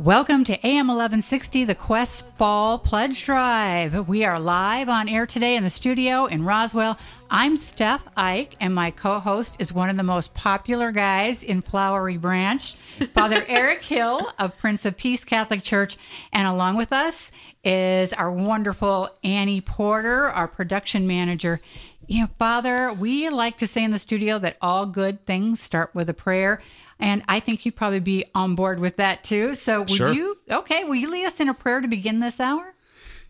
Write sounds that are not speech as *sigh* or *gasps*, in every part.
Welcome to AM 1160, the Quest Fall Pledge Drive. We are live on air today in the studio in Roswell. I'm Stef Eich, and my co host is one of the most popular guys in Flowery Branch, Father *laughs* Eric Hill of Prince of Peace Catholic Church. And along with us is our wonderful Annie Porter, our production manager. You know, Father, we like to say in the studio that all good things start with a prayer. And I think you'd probably be on board with that too. So would Sure. you, okay, will you lead us in a prayer to begin this hour?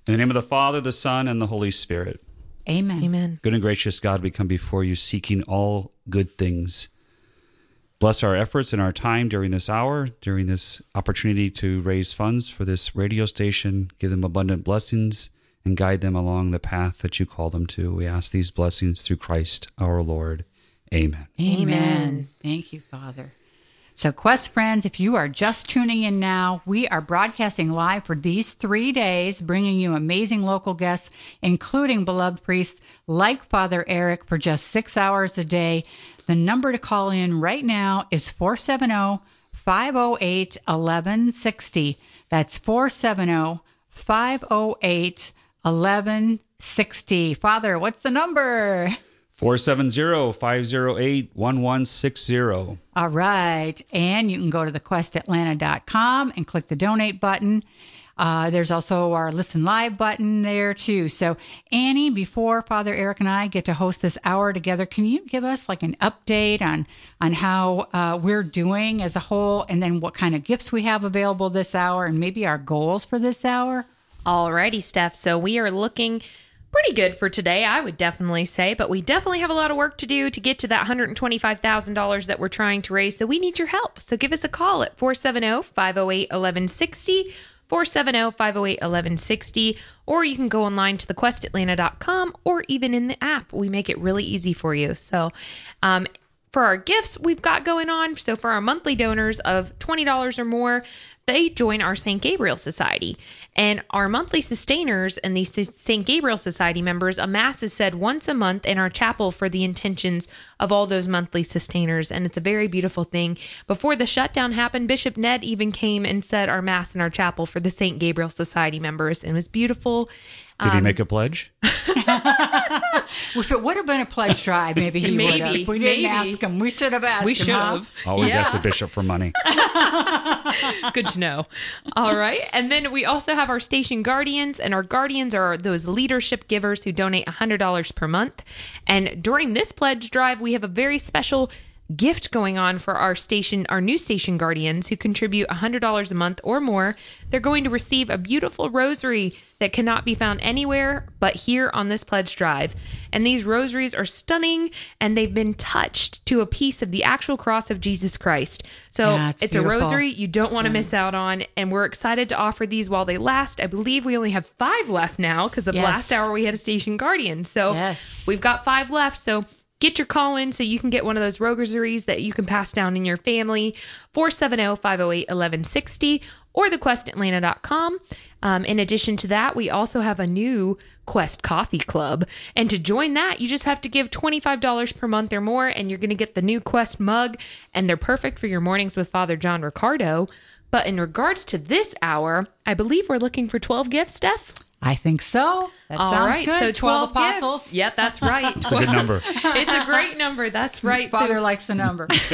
In the name of the Father, the Son, and the Holy Spirit. Amen. Amen. Good and gracious God, we come before you seeking all good things. Bless our efforts and our time during this hour, during this opportunity to raise funds for this radio station. Give them abundant blessings and guide them along the path that you call them to. We ask these blessings through Christ our Lord. Amen. Amen. Amen. Thank you, Father. So, Quest friends, if you are just tuning in now, we are broadcasting live for these three days, bringing you amazing local guests, including beloved priests like Father Eric for just six hours a day. The number to call in right now is 470 508 1160. That's 470 508 1160. Father, what's the number? 470-508-1160. All right. And you can go to thequestatlanta.com and click the donate button. Uh, there's also our listen live button there too. So Annie, before Father Eric and I get to host this hour together, can you give us like an update on, on how, uh, we're doing as a whole and then what kind of gifts we have available this hour and maybe our goals for this hour? Alrighty, Stef. So we are looking pretty good for today, I would definitely say, but we definitely have a lot of work to do to get to that $125,000 that we're trying to raise. So we need your help. So give us a call at 470 508 1160. 470 508 1160, or you can go online to thequestatlanta.com or even in the app. We make it really easy for you. So, um, for our gifts we've got going on, so for our monthly donors of $20 or more, they join our St. Gabriel Society. And our monthly sustainers and the St. Gabriel Society members, a mass is said once a month in our chapel for the intentions of all those monthly sustainers. And it's a very beautiful thing. Before the shutdown happened, Bishop Ned even came and said our mass in our chapel for the St. Gabriel Society members. And it was beautiful. Did Um, he make a pledge? *laughs* If it would have been a pledge drive, maybe he would have. We didn't maybe. ask him, we should have asked him. We him. should huh? have. Always Yeah. ask the bishop for money. *laughs* Good to know. All right. And then we also have our station guardians, and our guardians are those leadership givers who donate $100 per month. And during this pledge drive, we have a very special gift going on for our station, our new station guardians who contribute $100 a month or more. They're going to receive a beautiful rosary that cannot be found anywhere but here on this pledge drive. And these rosaries are stunning and they've been touched to a piece of the actual cross of Jesus Christ. So Yeah, it's it's a rosary you don't want to miss out on. And we're excited to offer these while they last. I believe we only have five left now because of Yes. last hour we had a station guardian. So Yes. we've got five left. So get your call in so you can get one of those rosaries that you can pass down in your family. 470 508 1160 or thequestatlanta.com. Um, in addition to that, we also have a new Quest Coffee Club. And to join that, you just have to give $25 per month or more, and you're going to get the new Quest mug, and they're perfect for your mornings with Father John Ricardo. But in regards to this hour, I believe we're looking for 12 gifts, Stef. I think so. That All sounds right, good. so 12 gifts. apostles. Yeah, that's right. It's a good number. *laughs* it's a great number. That's right. Father So, likes the number. *laughs*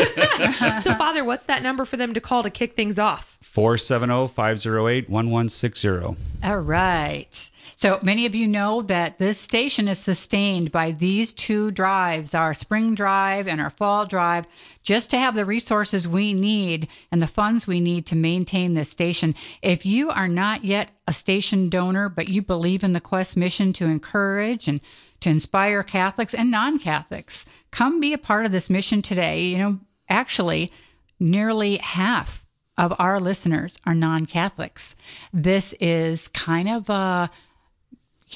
so, Father, what's that number for them to call to kick things off? 470-508-1160. All right. So many of you know that this station is sustained by these two drives, our spring drive and our fall drive, just to have the resources we need and the funds we need to maintain this station. If you are not yet a station donor, but you believe in the Quest mission to encourage and to inspire Catholics and non Catholics, come be a part of this mission today. You know, actually, nearly half of our listeners are non Catholics. This is kind of a,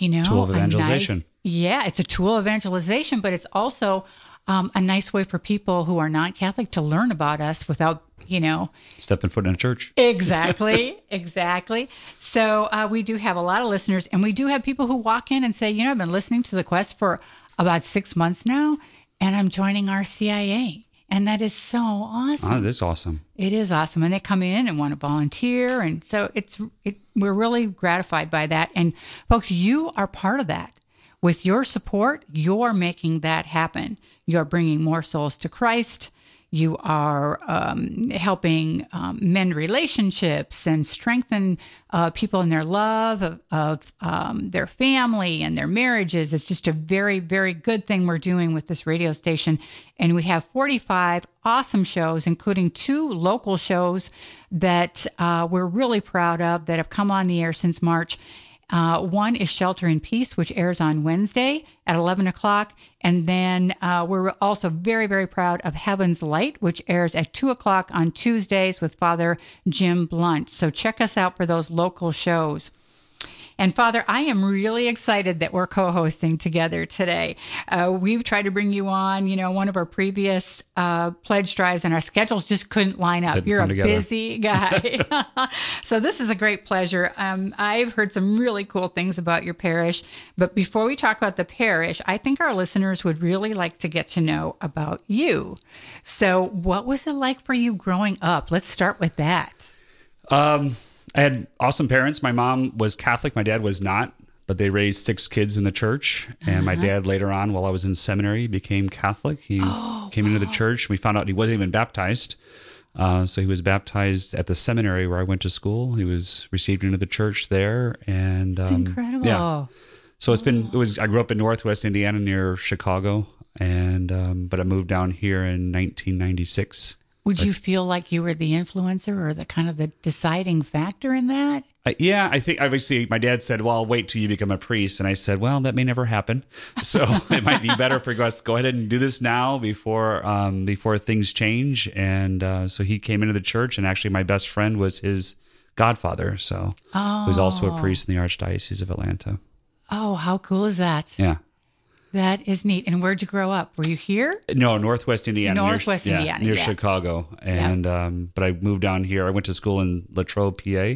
you know, Tool of a nice- evangelization. yeah, it's a tool of evangelization, but it's also um, a nice way for people who are not Catholic to learn about us without, you know, Stepping foot in a church. exactly, *laughs* exactly. So uh, we do have a lot of listeners, and we do have people who walk in and say, you know, I've been listening to the Quest for about six months now, and I'm joining RCIA. And that is so awesome. Oh, this is awesome. It is awesome, and they come in and want to volunteer, and so it's it, we're really gratified by that. And folks, you are part of that. With your support, you're making that happen. You're bringing more souls to Christ. You are um, helping um, mend relationships and strengthen uh, people in their love of, of um, their family and their marriages. It's just a very, very good thing we're doing with this radio station. And we have 45 awesome shows, including two local shows that uh, we're really proud of that have come on the air since March. Uh, one is Shelter in Peace, which airs on Wednesday at 11 o'clock. And then uh, we're also very, very proud of Heaven's Light, which airs at 2 o'clock on Tuesdays with Father Jim Blunt. So check us out for those local shows. And Father, I am really excited that we're co-hosting together today. Uh, we've tried to bring you on, you know, one of our previous uh, pledge drives, and our schedules just couldn't line up. Didn't You're a together. busy guy, *laughs* so this is a great pleasure. Um, I've heard some really cool things about your parish, but before we talk about the parish, I think our listeners would really like to get to know about you. So, what was it like for you growing up? Let's start with that. Um, I had awesome parents. My mom was Catholic, my dad was not, but they raised six kids in the church. And my dad later on, while I was in seminary, became Catholic. He came into the church. We found out he wasn't even baptized. Uh, so he was baptized at the seminary where I went to school. He was received into the church there, and um, Incredible. Yeah. So it's been it was I grew up in Northwest Indiana near Chicago, and um, but I moved down here in 1996. Would you feel like you were the influencer or the kind of the deciding factor in that? Uh, yeah, I think obviously my dad said, "Well, wait till you become a priest," and I said, "Well, that may never happen. So *laughs* it might be better for us to go ahead and do this now before um, before things change." And uh, so he came into the church, and actually, my best friend was his godfather, so who's also a priest in the Archdiocese of Atlanta. Oh, how cool is that? Yeah. That is neat. And where'd you grow up? Were you here? No, Northwest Indiana. near- Northwest yeah, Indiana, near yeah. Chicago. And um, but I moved down here. I went to school in Latrobe, PA,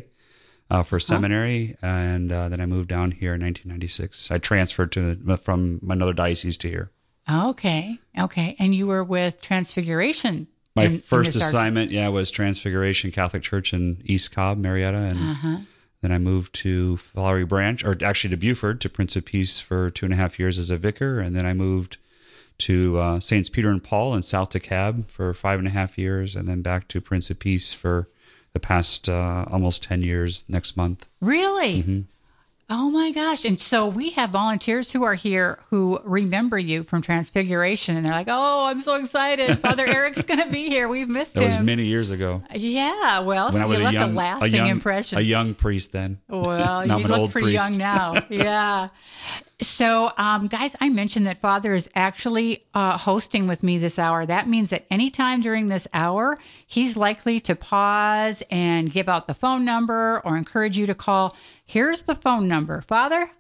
uh, for seminary, and uh, then I moved down here in 1996. I transferred to from another diocese to here. Okay. Okay. And you were with Transfiguration. My in- in first arch- assignment, yeah, was Transfiguration Catholic Church in East Cobb, Marietta, and Uh-huh. Then I moved to Flowery Branch, or actually to Buford, to Prince of Peace for two and a half years as a vicar, and then I moved to uh, Saints Peter and Paul in South DeKalb for five and a half years, and then back to Prince of Peace for the past uh, almost ten years. Next month, Really? Mm-hmm. Oh my gosh. And so we have volunteers who are here who remember you from Transfiguration and they're like, oh, I'm so excited. *laughs* Father Eric's going to be here. We've missed him. that was many years ago yeah. Well, when so I was you a left young, a lasting young, impression. a young priest. Then, Well, *laughs* you look pretty priest. young now. *laughs* Yeah. So, um, guys, I mentioned that Father is actually uh, hosting with me this hour. That means that anytime during this hour, he's likely to pause and give out the phone number or encourage you to call. Here's the phone number. Father?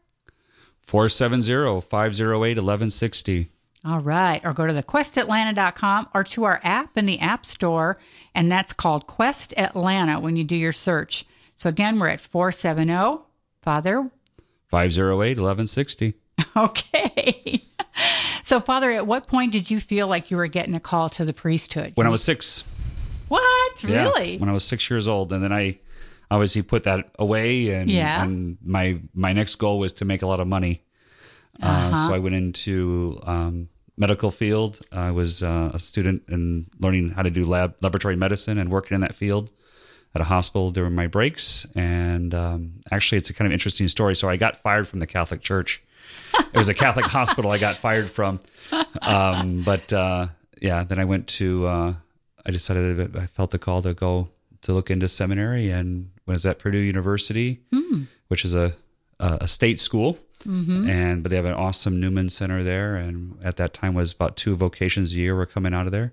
470-508-1160. All right. Or go to the questatlanta.com or to our app in the App Store, and that's called Quest Atlanta when you do your search. So again, we're at 470. Father, 508-1160. *laughs* Okay. so, Father, at what point did you feel like you were getting a call to the priesthood? When I was six. what? Yeah, Really? when I was six years old, and then I obviously put that away, and Yeah. and my my next goal was to make a lot of money. Uh, Uh-huh. so I went into um, medical field. I was uh, a student and learning how to do lab laboratory medicine and working in that field at a hospital during my breaks. And um, actually, it's a kind of interesting story. So I got fired from the Catholic Church. It was a Catholic *laughs* hospital I got fired from. Um, but uh, yeah, then I went to. Uh, I decided that I felt the call to go to look into seminary, and was at Purdue University, which is a a, a state school. And but they have an awesome Newman Center there, and at that time was about two vocations a year were coming out of there.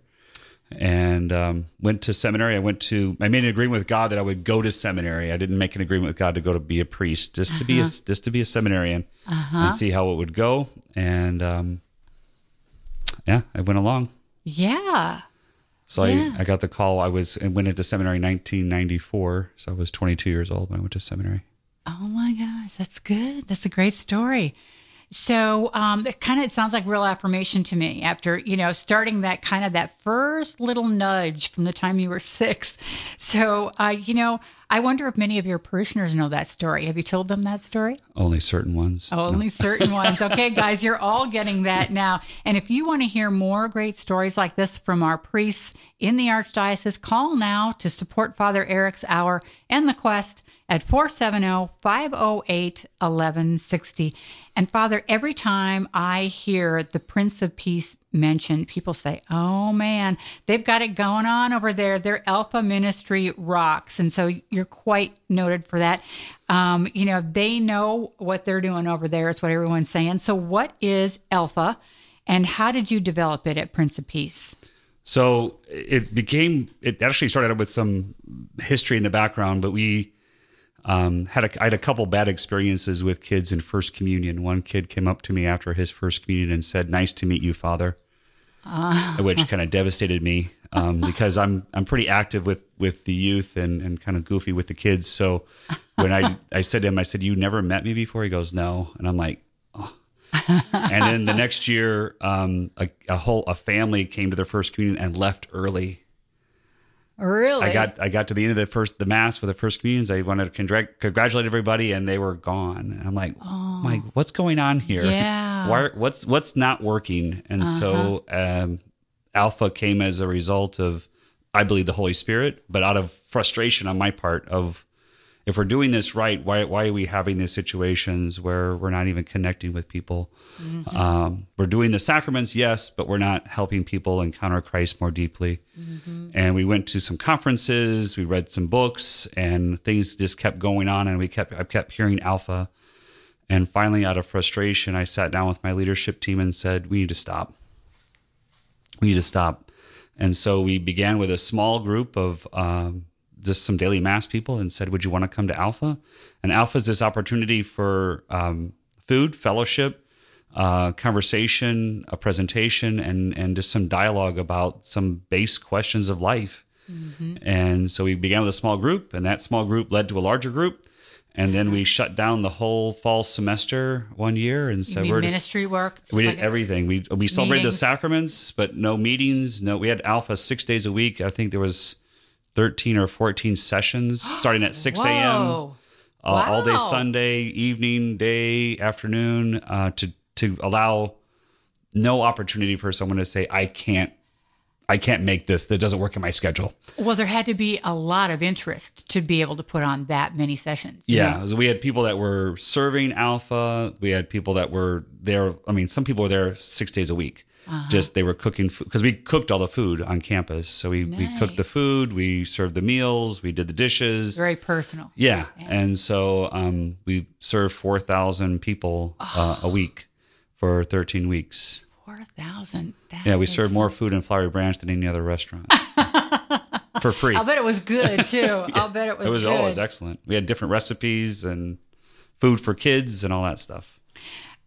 And um, went to seminary. I went to. I made an agreement with God that I would go to seminary. I didn't make an agreement with God to go to be a priest, just to be a, just to be a seminarian and see how it would go. And um, yeah, I went along. yeah. So Yeah. I, I got the call. I was I went into seminary in 1994. So I was 22 years old when I went to seminary. Oh my gosh, that's good. That's a great story. So um, it kind of it sounds like real affirmation to me after you know starting that kind of that first little nudge from the time you were *laughs* six. So uh, you know, I wonder if many of your parishioners know that story. Have you told them that story? Only certain ones. Oh, only certain *laughs* ones. Okay, guys, you're all getting that now. And if you want to hear more great stories like this from our priests in the Archdiocese, call now to support Father Eric's Hour and the Quest at 470-508-1160. And Father, every time I hear the Prince of Peace mentioned, people say, oh man, they've got it going on over there. Their Alpha ministry rocks. And so you're quite noted for that. Um, you know, they know what they're doing over there. It's what everyone's saying. So what is Alpha and how did you develop it at Prince of Peace? So it became, it actually started out with some history in the background, but we, um, had a, I had a couple bad experiences with kids in First Communion. One kid came up to me after his First Communion and said, "Nice to meet you, Father," uh. which kind of devastated me um, because I'm I'm pretty active with with the youth and and kind of goofy with the kids. So when I I said to him, I said, "You never met me before?" He goes, "No," and I'm like. Oh. and then the next year, um, a, a whole a family came to their first communion and left early Really? I got I got to the end of the first the mass for the first communions. I wanted to congr- congratulate everybody, and they were gone. And I'm like, oh, Mike, what's going on here? Yeah. Why, what's what's not working? And uh-huh. so um, Alpha came as a result of, I believe, the Holy Spirit, but out of frustration on my part of if we're doing this right, why why are we having these situations where we're not even connecting with people? Mm-hmm. Um, we're doing the sacraments, yes, but we're not helping people encounter Christ more deeply. Mm-hmm. And we went to some conferences, we read some books, and things just kept going on. And we kept I kept hearing Alpha, and finally, out of frustration, I sat down with my leadership team and said, "We need to stop. We need to stop." And so we began with a small group of um, just some daily mass people and said, "Would you want to come to Alpha?" And Alpha is this opportunity for um, food, fellowship, uh, conversation, a presentation, and and just some dialogue about some base questions of life. Mm-hmm. And so we began with a small group, and that small group led to a larger group. And then we shut down the whole fall semester one year and said we're ministry just, work. We did everything. We we celebrated the sacraments, but no meetings. No, we had Alpha six days a week. I think there was 13 or 14 sessions *gasps* starting at 6 a.m. Uh, wow. all day Sunday, evening, day, afternoon, uh, to to allow no opportunity for someone to say, "I can't, I can't make this. That doesn't work in my schedule." Well, there had to be a lot of interest to be able to put on that many sessions. Yeah, we had people that were serving Alpha. We had people that were there. I mean, some people were there six days a week. Uh-huh. Just they were cooking food because we cooked all the food on campus. So we, nice. we cooked the food, we served the meals, we did the dishes. Very personal. Yeah. yeah. And so um, we served 4,000 people oh. uh, a week for 13 weeks. 4,000. Yeah, we served more food in Flowery Branch than any other restaurant. *laughs* for free. I'll bet it was good too. yeah. *laughs* I'll bet it was It was good. always excellent. We had different recipes and food for kids and all that stuff.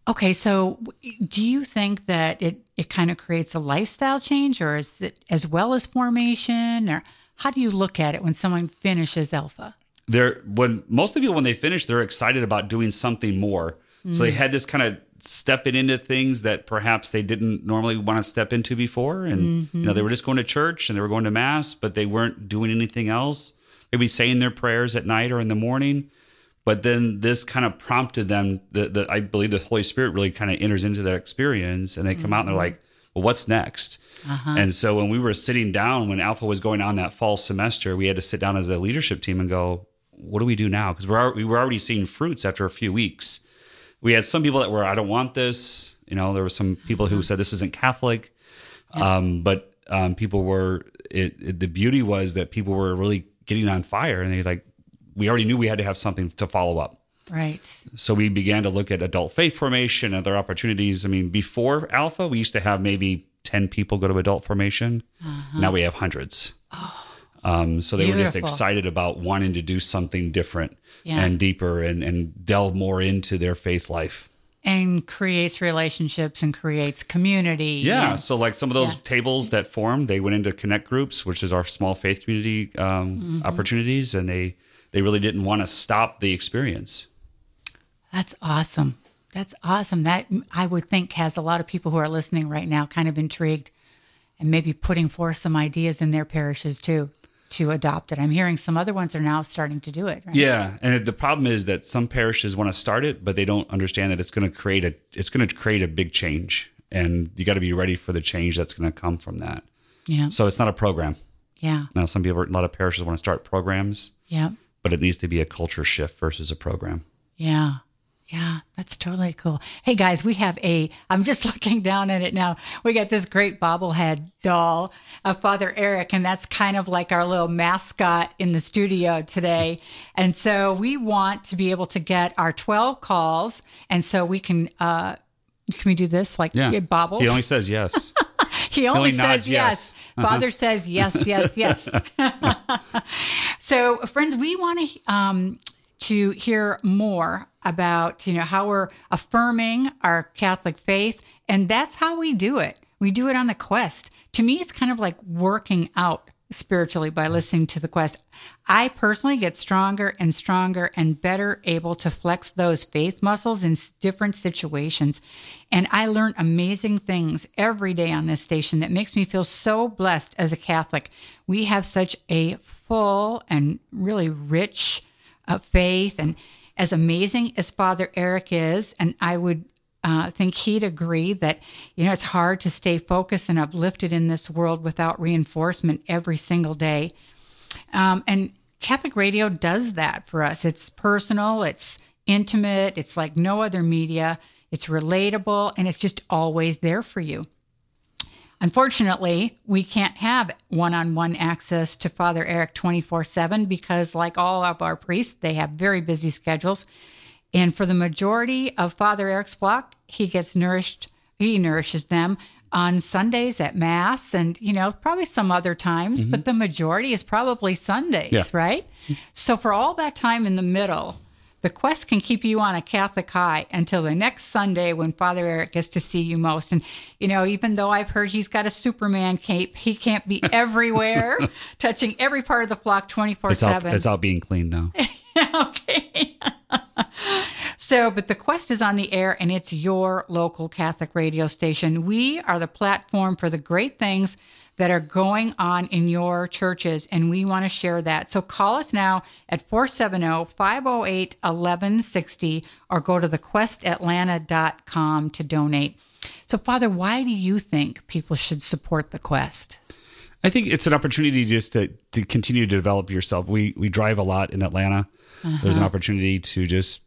Okay, so do you think that it, it kind of creates a lifestyle change or is it as well as formation or how do you look at it when someone finishes alpha? They're when most of people when they finish, they're excited about doing something more. Mm. So they mm. had this kind of stepping into things that perhaps they didn't normally want to step into before. And mm-hmm. you know, they were just going to church and they were going to mass, but they weren't doing anything else. Maybe saying their prayers at night or in the morning but then this kind of prompted them that the, I believe the Holy Spirit really kind of enters into that experience and they come mm-hmm. out and they're mm-hmm. like, well, what's next? Uh-huh. And so when we were sitting down, when Alpha was going on that fall semester, we had to sit down as a leadership team and go, what do we do now? Because we're, we were already seeing fruits after a few weeks. We had some people that were, I don't want this. You know, there were some people who uh-huh. said this isn't Catholic. Yeah. Um, but um, people were, it, it, the beauty was that people were really getting on fire and they like, we already knew we had to have something to follow up. Right. So we began to look at adult faith formation, and other opportunities. I mean, before Alpha, we used to have maybe 10 people go to adult formation. Uh-huh. Now we have hundreds. Oh, um, so they beautiful. were just excited about wanting to do something different yeah. and deeper and, and delve more into their faith life and creates relationships and creates community. Yeah. And, so, like some of those yeah. tables that formed, they went into connect groups, which is our small faith community um, mm-hmm. opportunities, and they they really didn't want to stop the experience. That's awesome. That's awesome. That I would think has a lot of people who are listening right now kind of intrigued and maybe putting forth some ideas in their parishes too to adopt it. I'm hearing some other ones are now starting to do it. Right? Yeah, and the problem is that some parishes want to start it, but they don't understand that it's going to create a it's going to create a big change, and you got to be ready for the change that's going to come from that. Yeah. So it's not a program. Yeah. Now, some people, a lot of parishes want to start programs, Yeah. But it needs to be a culture shift versus a program. Yeah. Yeah, that's totally cool. Hey guys, we have a, I'm just *laughs* looking down at it now. We got this great bobblehead doll of Father Eric, and that's kind of like our little mascot in the studio today. And so we want to be able to get our 12 calls. And so we can, uh, can we do this? Like it bobbles? He only says yes. *laughs* He only, says yes. yes. Uh-huh. Father says yes, yes, yes. *laughs* so, friends, we want to um, to hear more about you know how we're affirming our Catholic faith, and that's how we do it. We do it on the quest. To me, it's kind of like working out spiritually by listening to the quest. I personally get stronger and stronger and better able to flex those faith muscles in different situations. And I learn amazing things every day on this station that makes me feel so blessed as a Catholic. We have such a full and really rich uh, faith and as amazing as Father Eric is, and I would uh, think he'd agree that you know it's hard to stay focused and uplifted in this world without reinforcement every single day. Um, and Catholic radio does that for us. It's personal, it's intimate, it's like no other media, it's relatable, and it's just always there for you. Unfortunately, we can't have one on one access to Father Eric 24 7 because, like all of our priests, they have very busy schedules. And for the majority of Father Eric's flock, he gets nourished, he nourishes them on Sundays at Mass and, you know, probably some other times, mm-hmm. but the majority is probably Sundays, Yeah. right? So for all that time in the middle, the quest can keep you on a Catholic high until the next Sunday when Father Eric gets to see you most. And, you know, even though I've heard he's got a Superman cape, he can't be *laughs* everywhere, touching every part of the flock 24 7. it's all being cleaned now. *laughs* okay. So, but the quest is on the air and it's your local Catholic radio station. We are the platform for the great things that are going on in your churches, and we want to share that. So call us now at 470 508 1160 or go to thequestatlanta.com to donate. So, Father, why do you think people should support the quest? I think it's an opportunity just to, to continue to develop yourself. We we drive a lot in Atlanta. There's an uh-huh. opportunity to just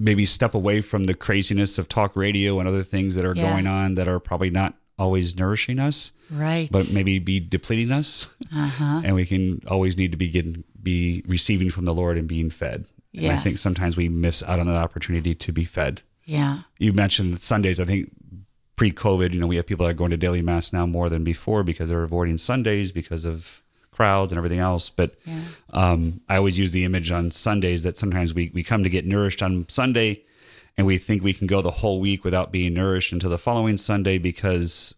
maybe step away from the craziness of talk radio and other things that are Yeah. going on that are probably not always nourishing us, Right. but maybe be depleting us. uh-huh. And we can always need to be getting be receiving from the Lord and being fed. And I think sometimes we miss out on that opportunity to be fed. Yeah. You mentioned Sundays. I think pre-COVID, you know, we have people that are going to daily mass now more than before because they're avoiding Sundays because of crowds and everything else. But Yeah. um, I always use the image on Sundays that sometimes we we come to get nourished on Sunday, and we think we can go the whole week without being nourished until the following Sunday because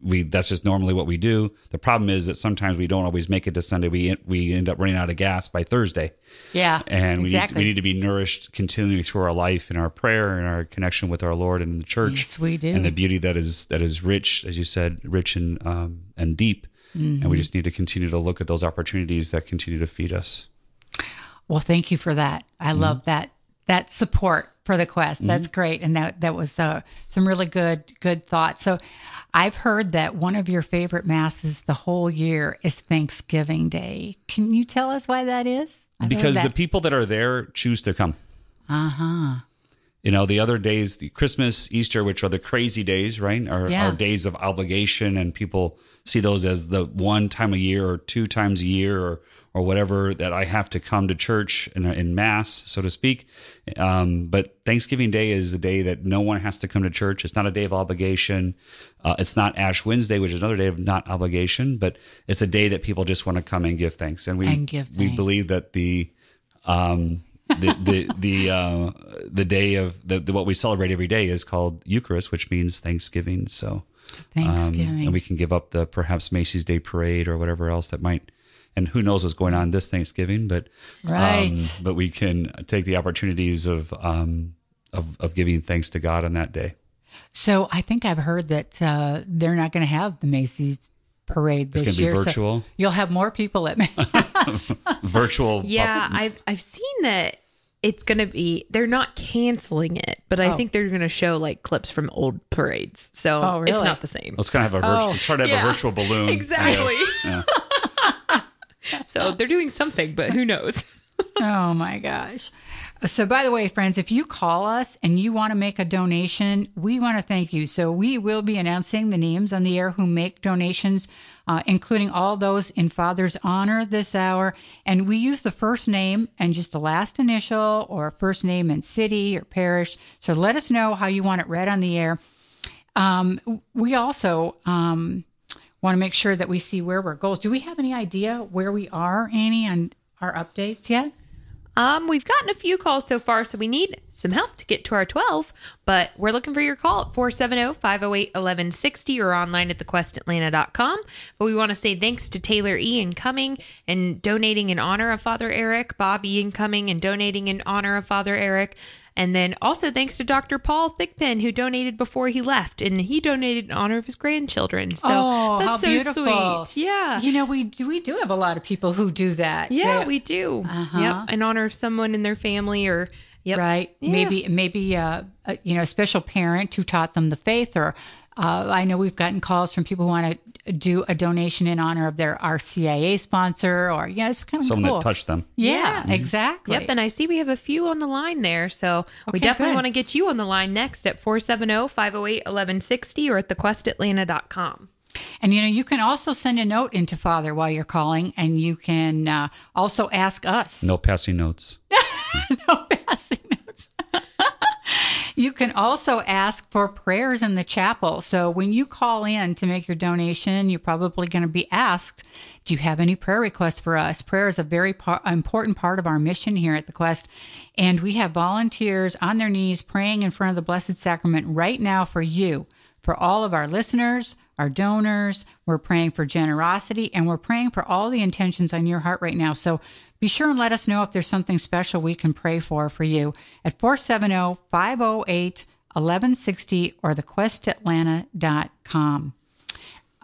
we that's just normally what we do. The problem is that sometimes we don't always make it to Sunday. We we end up running out of gas by Thursday Yeah. and we, exactly. need, we need to be nourished continually through our life and our prayer and our connection with our Lord and the church. Yes, we do. And the beauty that is that is rich, as you said, rich and um, and deep. And Mm-hmm. we just need to continue to look at those opportunities that continue to feed us. Well, thank you for that. I love that that support for the quest. That's great, and that that was uh, some really good good thoughts. So, I've heard that one of your favorite masses the whole year is Thanksgiving Day. Can you tell us why that is? Because the people that are there choose to come. uh huh You know, the other days, the Christmas, Easter, which are the crazy days, right? Are, Yeah. are days of obligation, and people see those as the one time a year or two times a year or or whatever that I have to come to church in, in mass, so to speak. Um, but Thanksgiving Day is a day that no one has to come to church. It's not a day of obligation. Uh, it's not Ash Wednesday, which is another day of not obligation, but it's a day that people just want to come and give thanks. And we And give we believe that the um, the the the uh, the day of the, the what we celebrate every day is called Eucharist, which means Thanksgiving. So, um, Thanksgiving. and we can give up the perhaps Macy's Day Parade or whatever else that might, and who knows what's going on this Thanksgiving, but Right. um, but we can take the opportunities of um, of, of giving thanks to God on that day. So I think I've heard that uh, they're not going to have the Macy's parade this It's going to be year. so virtual. you'll have more people at Macy's. *laughs* virtual. *laughs* Yeah, I've I've seen that it's gonna be they're not canceling it, but I Oh. think they're gonna show like clips from old parades. So Oh, it's not the same. Let's kind of have a virtual. Oh, it's hard to have yeah. a virtual balloon. *laughs* Exactly. Yeah. So they're doing something, but who knows? Oh my gosh. So, by the way, friends, if you call us and you want to make a donation, we want to thank you. So, we will be announcing the names on the air who make donations, uh, including all those in Father's honor this hour. And we use the first name and just the last initial or first name and city or parish. So, let us know how you want it read on the air. Um, we also um, want to make sure that we see where we're goals. Do we have any idea where we are, Annie, on our updates yet? Um, we've gotten a few calls so far, so we need some help to get to our 12, but we're looking for your call at 470-508-1160 or online at thequestatlanta.com. But we want to say thanks to Taylor Ian Cumming and donating in honor of Father Eric, Bob Ian Cumming and donating in honor of Father Eric. And then also thanks to Dr. Paul Thigpen, who donated before he left, and he donated in honor of his grandchildren. So oh, that's how so beautiful! sweet. Yeah. you know we do. We do have a lot of people who do that. Yeah, we do. Uh-huh. Yep, in honor of someone in their family or yep. right. Yeah. Maybe maybe uh, a, you know a special parent who taught them the faith, or uh, I know we've gotten calls from people who want to do a donation in honor of their RCIA sponsor, or yeah, it's kind of Someone cool. that touched them. Yeah, exactly. Yep, and I see we have a few on the line there. So we definitely good. want to get you on the line next at 470-508-1160 or at thequestatlanta.com. And you know, you can also send a note into Father while you're calling, and you can uh, also ask us. No passing notes. *laughs* no passing notes. You can also ask for prayers in the chapel. So when you call in to make your donation, you're probably going to be asked, "Do you have any prayer requests for us?" Prayer is a very par- important part of our mission here at the Quest, and we have volunteers on their knees praying in front of the Blessed Sacrament right now for you, for all of our listeners. Our donors, we're praying for generosity, and we're praying for all the intentions on your heart right now. So be sure and let us know if there's something special we can pray for for you at 470 508 1160 or thequestatlanta.com.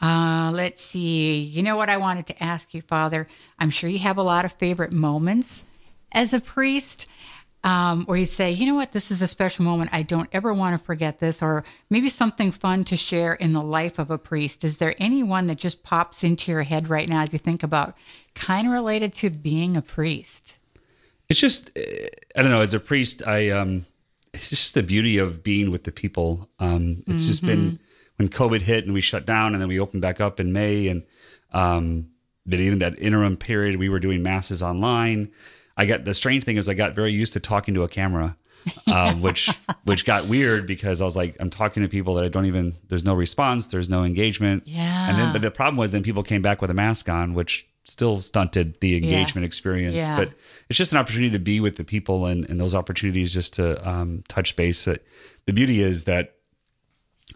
Uh, let's see. You know what I wanted to ask you, Father? I'm sure you have a lot of favorite moments as a priest um, where you say, you know what, this is a special moment. I don't ever want to forget this, or maybe something fun to share in the life of a priest. Is there any one that just pops into your head right now as you think about kind of related to being a priest? It's just, eh, I don't know. As a priest, I um, it's just the beauty of being with the people. Um, it's just been when COVID hit and we shut down, and then we opened back up in May, and um, but even that interim period, we were doing masses online. I got the strange thing is I got very used to talking to a camera, um, *laughs* which which got weird because I was like I'm talking to people that I don't even. There's no response. There's no engagement. Yeah. And then, but the problem was then people came back with a mask on, which still stunted the engagement experience. Yeah. But it's just an opportunity to be with the people and, and those opportunities just to um, touch base. That The beauty is that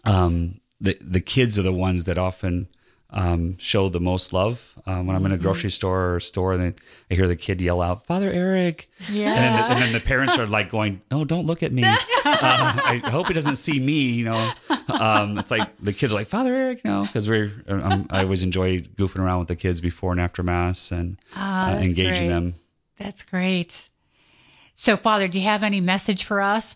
um, the the kids are the ones that often um, show the most love. Um, when I'm in a grocery store or store, and I hear the kid yell out, "Father Eric!" Yeah. and, then, and then the parents are like going, "No, don't look at me. *laughs* Uh, I hope he doesn't see me." You know, um, it's like the kids are like, "Father Eric," no, because we're um, I always enjoy goofing around with the kids before and after mass and Ah, uh, engaging great. them. That's great. So, Father, do you have any message for us?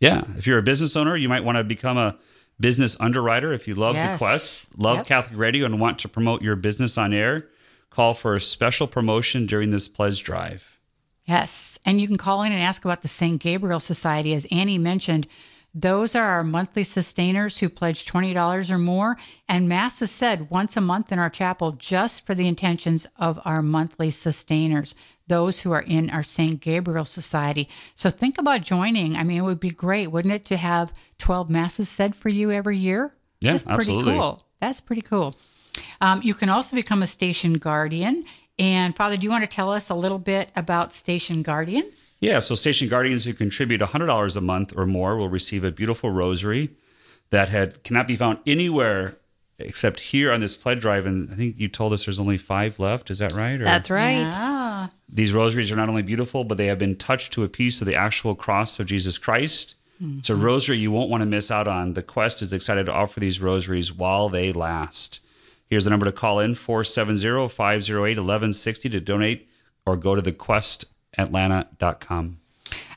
Yeah, if you're a business owner, you might want to become a business underwriter. If you love Yes. the Quest, love Yep. Catholic Radio, and want to promote your business on air, call for a special promotion during this pledge drive. Yes. And you can call in and ask about the St. Gabriel Society. As Annie mentioned, those are our monthly sustainers who pledge $20 or more. And Mass is said once a month in our chapel just for the intentions of our monthly sustainers, those who are in our St. Gabriel Society. So think about joining. I mean, it would be great, wouldn't it, to have 12 Masses said for you every year? Yeah, That's pretty absolutely. cool. That's pretty cool. Um, you can also become a station guardian. And Father, do you want to tell us a little bit about station guardians? Yeah, so Station Guardians who contribute $100 a month or more will receive a beautiful rosary that had cannot be found anywhere except here on this pledge drive. And I think you told us there's only five left. Is that right? Or- That's right. Ah, These rosaries are not only beautiful, but they have been touched to a piece of the actual cross of Jesus Christ. It's a mm-hmm. rosary you won't want to miss out on. The Quest is excited to offer these rosaries while they last. Here's the number to call in 470 508 1160 to donate or go to thequestatlanta.com.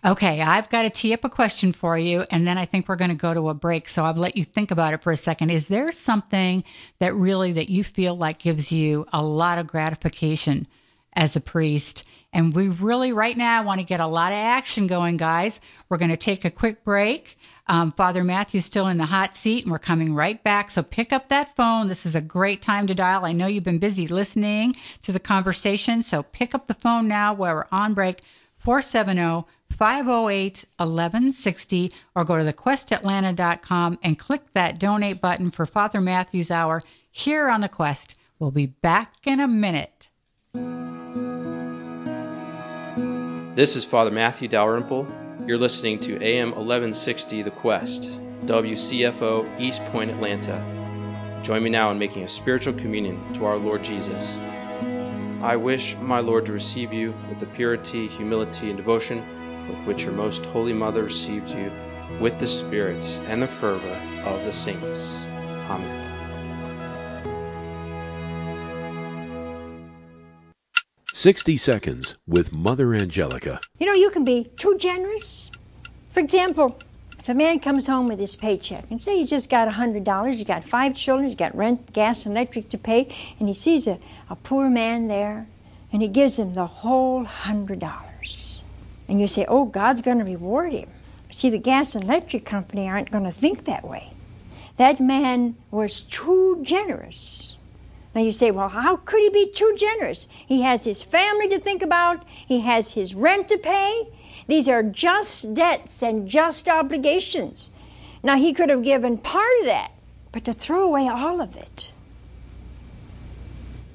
Okay, I've got to tee up a question for you, and then I think we're going to go to a break. So I'll let you think about it for a second. Is there something that really that you feel like gives you a lot of gratification as a priest? And we really, right now, want to get a lot of action going, guys. We're going to take a quick break. Um, Father Matthew's still in the hot seat, and we're coming right back. So pick up that phone. This is a great time to dial. I know you've been busy listening to the conversation, so pick up the phone now while we're on break. 470 508 1160 or go to thequestatlanta.com and click that donate button for Father Matthew's Hour here on The Quest. We'll be back in a minute. This is Father Matthew Dalrymple. You're listening to AM 1160 The Quest, WCFO East Point, Atlanta. Join me now in making a spiritual communion to our Lord Jesus. I wish, my Lord, to receive you with the purity, humility, and devotion with which your most holy mother received you, with the spirit and the fervor of the saints. Amen. Sixty Seconds with Mother Angelica. You know, you can be too generous. For example, if a man comes home with his paycheck and say he's just got a hundred dollars, he's got five children, he's got rent, gas, and electric to pay, and he sees a, a poor man there, and he gives him the whole hundred dollars. And you say, Oh, God's gonna reward him. See, the gas and electric company aren't gonna think that way. That man was too generous. Now you say, well, how could he be too generous? He has his family to think about, he has his rent to pay. These are just debts and just obligations. Now he could have given part of that, but to throw away all of it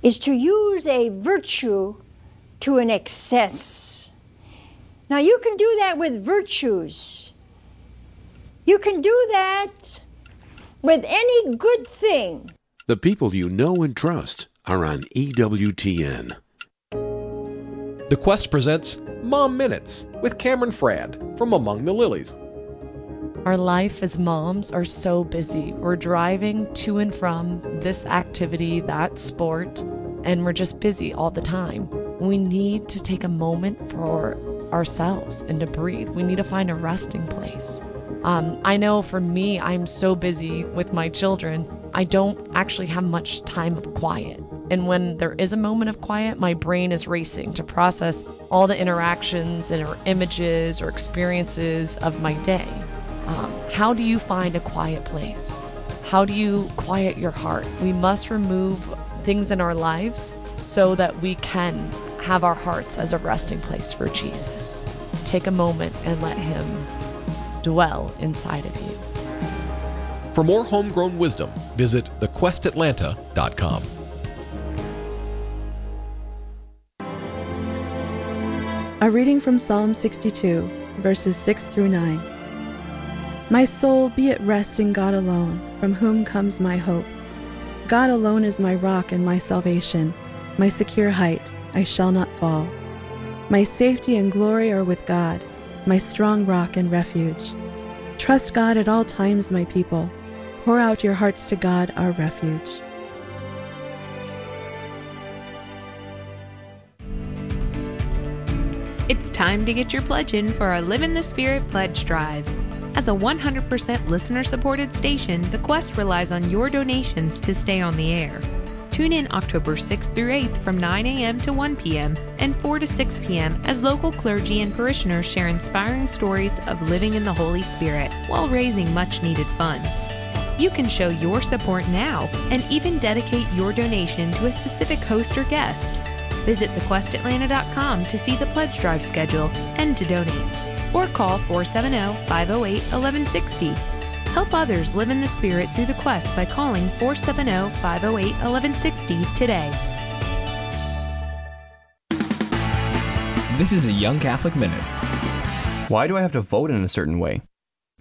is to use a virtue to an excess. Now you can do that with virtues. You can do that with any good thing. The people you know and trust are on EWTN. The Quest presents Mom Minutes with Cameron Fradd from Among the Lilies. Our life as moms are so busy. We're driving to and from this activity, that sport, and we're just busy all the time. We need to take a moment for ourselves and to breathe. We need to find a resting place. Um, I know for me, I'm so busy with my children, I don't actually have much time of quiet. And when there is a moment of quiet, my brain is racing to process all the interactions and or images or experiences of my day. Um, how do you find a quiet place? How do you quiet your heart? We must remove things in our lives so that we can have our hearts as a resting place for Jesus. Take a moment and let Him dwell inside of you. For more homegrown wisdom, visit thequestatlanta.com. A reading from Psalm 62, verses 6 through 9. My soul be at rest in God alone, from whom comes my hope. God alone is my rock and my salvation, my secure height, I shall not fall. My safety and glory are with God, my strong rock and refuge. Trust God at all times, my people. Pour out your hearts to God, our refuge. It's time to get your pledge in for our Live in the Spirit pledge drive. As a 100% listener supported station, The Quest relies on your donations to stay on the air. Tune in October 6th through 8th from 9 a.m. to 1 p.m. and 4 to 6 p.m. as local clergy and parishioners share inspiring stories of living in the Holy Spirit while raising much needed funds. You can show your support now and even dedicate your donation to a specific host or guest. Visit thequestatlanta.com to see the pledge drive schedule and to donate. Or call 470 508 1160. Help others live in the Spirit through the quest by calling 470 508 1160 today. This is a Young Catholic Minute. Why do I have to vote in a certain way?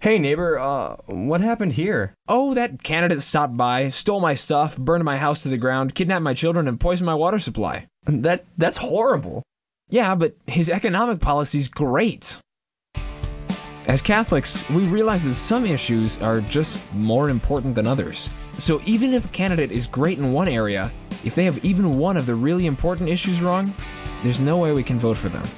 Hey neighbor, uh, what happened here? Oh, that candidate stopped by, stole my stuff, burned my house to the ground, kidnapped my children, and poisoned my water supply. That that's horrible. Yeah, but his economic policy's great. As Catholics, we realize that some issues are just more important than others. So even if a candidate is great in one area, if they have even one of the really important issues wrong, there's no way we can vote for them.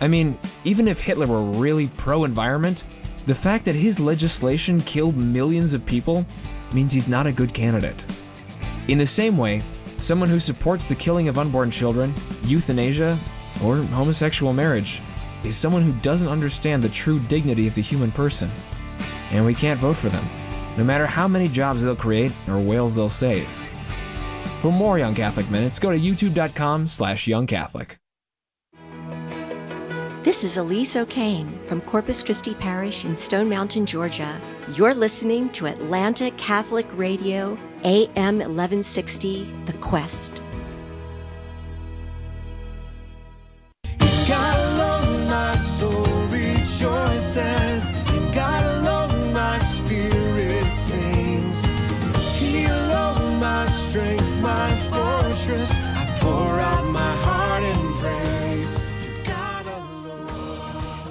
I mean, even if Hitler were really pro environment, the fact that his legislation killed millions of people means he's not a good candidate. In the same way, someone who supports the killing of unborn children, euthanasia, or homosexual marriage is someone who doesn't understand the true dignity of the human person. And we can't vote for them, no matter how many jobs they'll create or whales they'll save. For more Young Catholic Minutes, go to youtube.com slash youngcatholic. This is Elise O'Kane from Corpus Christi Parish in Stone Mountain, Georgia. You're listening to Atlanta Catholic Radio, AM 1160, The Quest.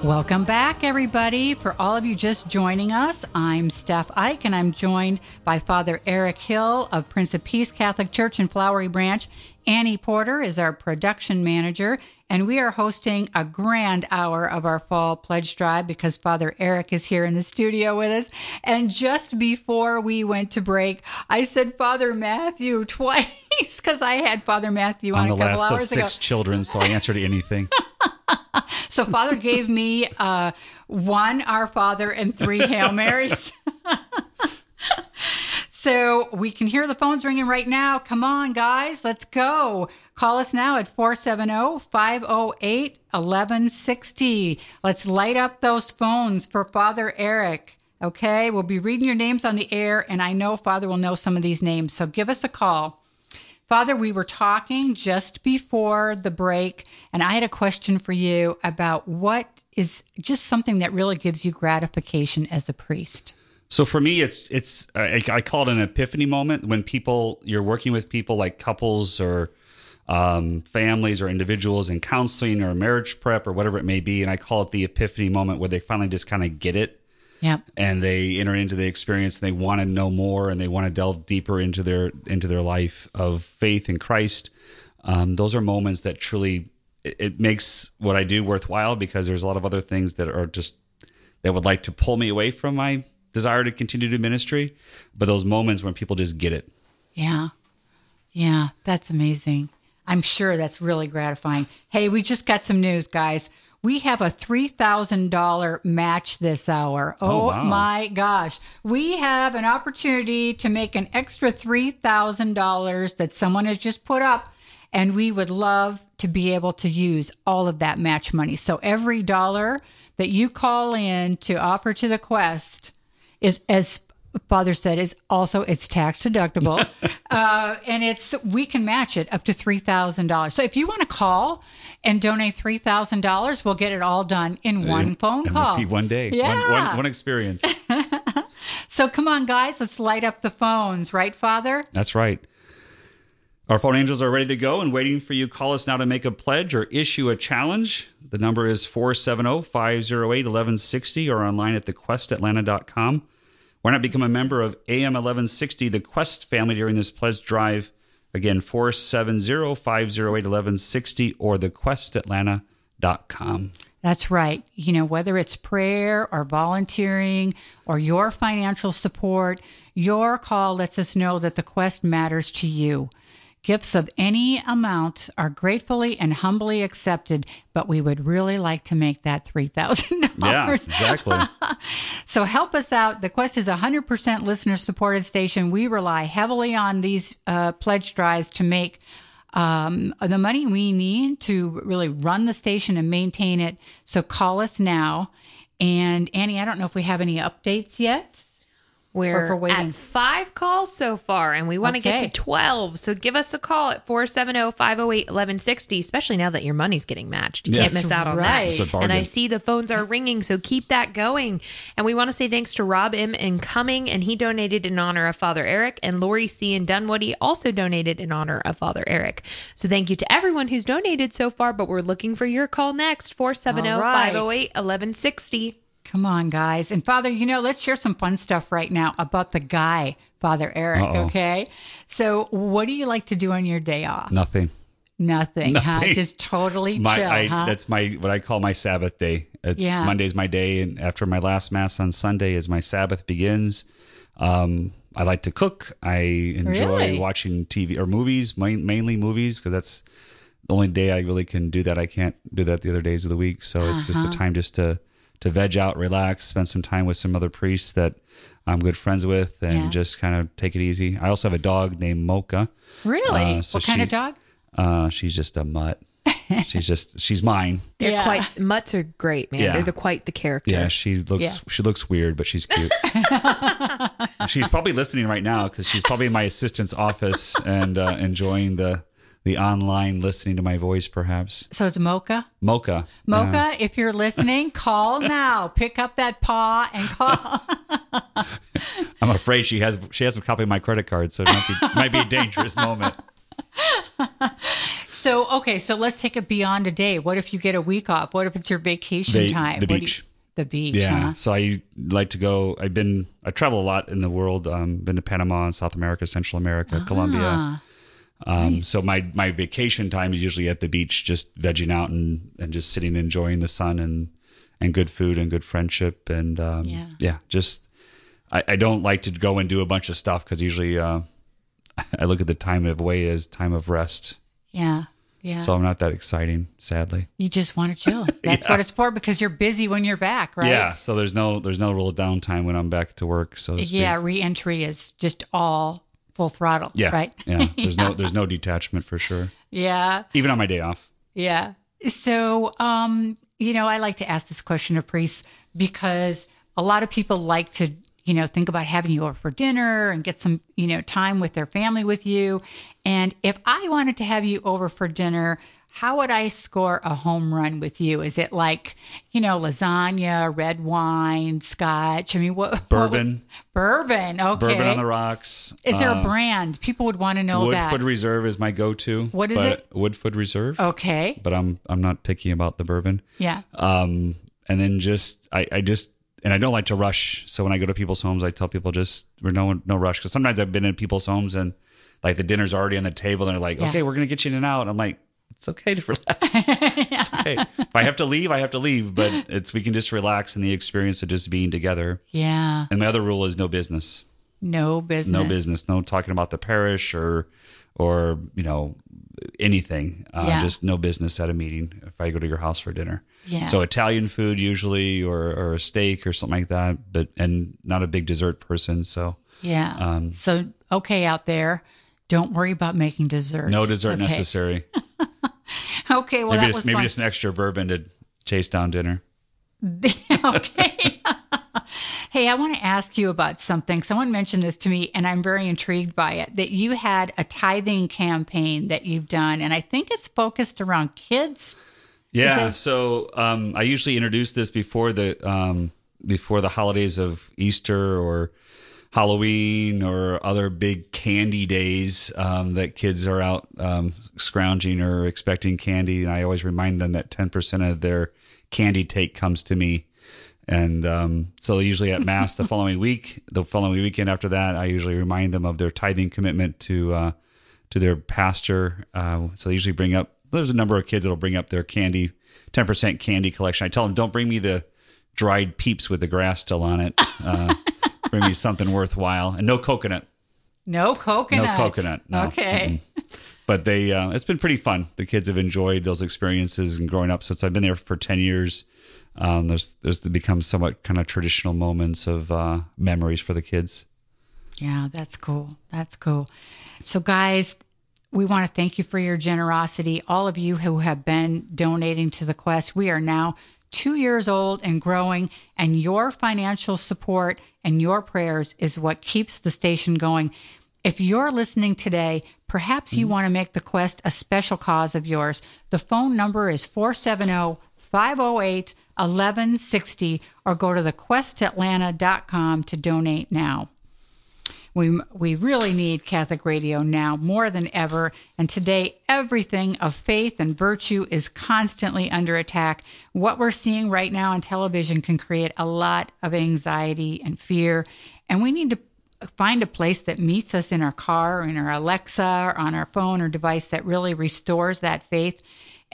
Welcome back, everybody. For all of you just joining us, I'm Stef Eich, and I'm joined by Father Eric Hill of Prince of Peace Catholic Church in Flowery Branch. Annie Porter is our production manager, and we are hosting a grand hour of our fall pledge drive because Father Eric is here in the studio with us. And just before we went to break, I said Father Matthew *laughs* twice because I had Father Matthew on I'm a the couple last of hours ago. six children, so I answered anything. *laughs* So Father gave me uh, one Our Father and three Hail Marys. *laughs* so we can hear the phones ringing right now. Come on, guys, let's go. Call us now at 470-508-1160. Let's light up those phones for Father Eric. Okay, we'll be reading your names on the air, and I know Father will know some of these names. So give us a call. Father, we were talking just before the break, and I had a question for you about what is just something that really gives you gratification as a priest. So for me, it's it's I, I call it an epiphany moment when people you're working with people like couples or um, families or individuals in counseling or marriage prep or whatever it may be, and I call it the epiphany moment where they finally just kind of get it Yep. and they enter into the experience and they want to know more and they want to delve deeper into their into their life of faith in Christ. Um, those are moments that truly it, it makes what I do worthwhile because there's a lot of other things that are just that would like to pull me away from my desire to continue to do ministry. But those moments when people just get it. Yeah. Yeah, that's amazing. I'm sure that's really gratifying. Hey, we just got some news, guys. We have a $3,000 match this hour. Oh, Oh, wow. my gosh. We have an opportunity to make an extra $3,000 that someone has just put up. And we would love to be able to use all of that match money. So every dollar that you call in to offer to the quest is, as Father said, is also it's tax deductible, *laughs* uh, and it's we can match it up to three thousand dollars. So if you want to call and donate three thousand dollars, we'll get it all done in one phone And call. one day. Yeah. one, one experience. *laughs* So come on, guys, let's light up the phones, right, Father? That's right. Our phone angels are ready to go and waiting for you. Call us now to make a pledge or issue a challenge. The number is 470 508 1160 or online at thequestatlanta.com. Why not become a member of AM 1160, the Quest family, during this pledge drive? Again, 470 508 1160 or thequestatlanta.com. That's right. You know, whether it's prayer or volunteering or your financial support, your call lets us know that the quest matters to you. Gifts of any amount are gratefully and humbly accepted, but we would really like to make that $3,000. Yeah, exactly. *laughs* So help us out. The Quest is a 100% listener supported station. We rely heavily on these uh, pledge drives to make um, the money we need to really run the station and maintain it. So call us now. And Annie, I don't know if we have any updates yet. We're for waiting. at five calls so far, and we want to get to 12. So give us a call at 470 508 1160, especially now that your money's getting matched. You Yeah. can't miss out on right. That. And I see the phones are ringing, so keep that going. And we want to say thanks to Rob M. in Cumming, and he donated in honor of Father Eric, and Lori C. in Dunwoody also donated in honor of Father Eric. So thank you to everyone who's donated so far, but we're looking for your call next 470 508 1160. Come on, guys. And Father, you know, let's share some fun stuff right now about the guy, Father Eric. Uh-oh. Okay. So, what do you like to do on your day off? Nothing. Nothing, huh? Just totally *laughs* My, chill, I, huh? That's my what I call my Sabbath day. It's Yeah. Monday's my day, and after my last mass on Sunday, as my Sabbath begins, um, I like to cook. I enjoy Really? watching TV or movies, main, mainly movies, because that's the only day I really can do that. I can't do that the other days of the week, so it's Uh-huh. just a time just to to veg out, relax, spend some time with some other priests that I'm good friends with, and Yeah. just kind of take it easy. I also have a dog named Mocha. really? Uh, so what kind of dog? Uh, she's just a mutt. *laughs* she's just she's mine. They're Yeah. quite, mutts are great, man. Yeah. They're the, quite the character. Yeah, she looks Yeah. she looks weird, but she's cute. *laughs* she's probably listening right now because she's probably in my assistant's office and uh, enjoying the the online listening to my voice, perhaps. So it's Mocha. Mocha. Mocha, if you're listening, *laughs* call now. Pick up that paw and call. *laughs* I'm afraid she has she has a copy of my credit card, so it might be might be a dangerous moment. *laughs* so, okay, so let's take it beyond a day. What if you get a week off? What if it's your vacation The- time? the What beach. the beach, Yeah. huh? So I like to go. I've been I travel a lot in the world. Um, been to Panama, South America, Central America, Colombia. Um, So my my vacation time is usually at the beach, just vegging out and, and just sitting, enjoying the sun and and good food and good friendship and um, Yeah. just I, I don't like to go and do a bunch of stuff because usually uh, *laughs* I look at the time of way as time of rest. yeah, yeah. So I'm not that exciting, sadly. you just want to chill. *laughs* That's Yeah. what it's for because you're busy when you're back, right? Yeah. So there's no there's no real downtime when I'm back to work. So to. Yeah, reentry is just all full throttle, Yeah. right? Yeah. *laughs* There's no there's no detachment for sure. Yeah. Even on my day off. Yeah. So, um, you know, I like to ask this question of priests because a lot of people like to, you know, think about having you over for dinner and get some, you know, time with their family with you. And if I wanted to have you over for dinner, how would I score a home run with you? Is it like, you know, lasagna, red wine, scotch? I mean, what? what Bourbon. bourbon. Okay. Bourbon on the rocks. Is there Uh, a brand? People would want to know Woodford that. Reserve is my go-to. What is it? Woodford Reserve. Okay. But I'm I'm not picky about the bourbon. Yeah. Um, and then just I I just and I don't like to rush. So when I go to people's homes, I tell people just we're no no rush because sometimes I've been in people's homes and like the dinner's already on the table and they're like, Yeah. okay, we're gonna get you in and out. I'm like. It's okay to relax. *laughs* It's okay. If I have to leave, I have to leave. But it's we can just relax in the experience of just being together. Yeah. And my other rule is no business. No business. No business. No talking about the parish or or you know anything. Uh, Yeah. Just no business at a meeting. If I go to your house for dinner. Yeah. So Italian food usually, or or a steak or something like that. But and not a big dessert person. So Yeah. Um, so okay out there, don't worry about making dessert. no dessert Okay. necessary. *laughs* *laughs* Okay, well maybe that just was maybe fun. just an extra bourbon to chase down dinner. *laughs* okay. *laughs* hey, I want to ask you about something. Someone mentioned this to me, and I'm very intrigued by it. That you had a tithing campaign that you've done, and I think it's focused around kids. Yeah. it- So um, I usually introduce this before the um, before the holidays of Easter or Halloween or other big candy days um, that kids are out um, scrounging or expecting candy. And I always remind them that ten percent of their candy take comes to me. And um, so usually at mass the following week, the following weekend after that, I usually remind them of their tithing commitment to uh, to their pastor. Uh, so they usually bring up. There's a number of kids that'll bring up their candy, ten percent candy collection. I tell them, don't bring me the dried peeps with the grass still on it. Uh, bring me something worthwhile, and no coconut. No coconut. No coconut. No. Okay. Mm-mm. But they, uh, it's been pretty fun. The kids have enjoyed those experiences and growing up. Since I've been there for ten years, um, there's there's become somewhat kind of traditional moments of uh, memories for the kids. Yeah, that's cool. That's cool. So, guys, we want to thank you for your generosity. All of you who have been donating to the quest, we are now two years old and growing, and your financial support and your prayers is what keeps the station going. If you're listening today, perhaps you mm-hmm. want to make the quest a special cause of yours. The phone number is 470 508 1160 or go to thequestatlanta.com to donate now. We, we really need Catholic radio now more than ever. And today, everything of faith and virtue is constantly under attack. What we're seeing right now on television can create a lot of anxiety and fear. And we need to find a place that meets us in our car, or in our Alexa, or on our phone or device that really restores that faith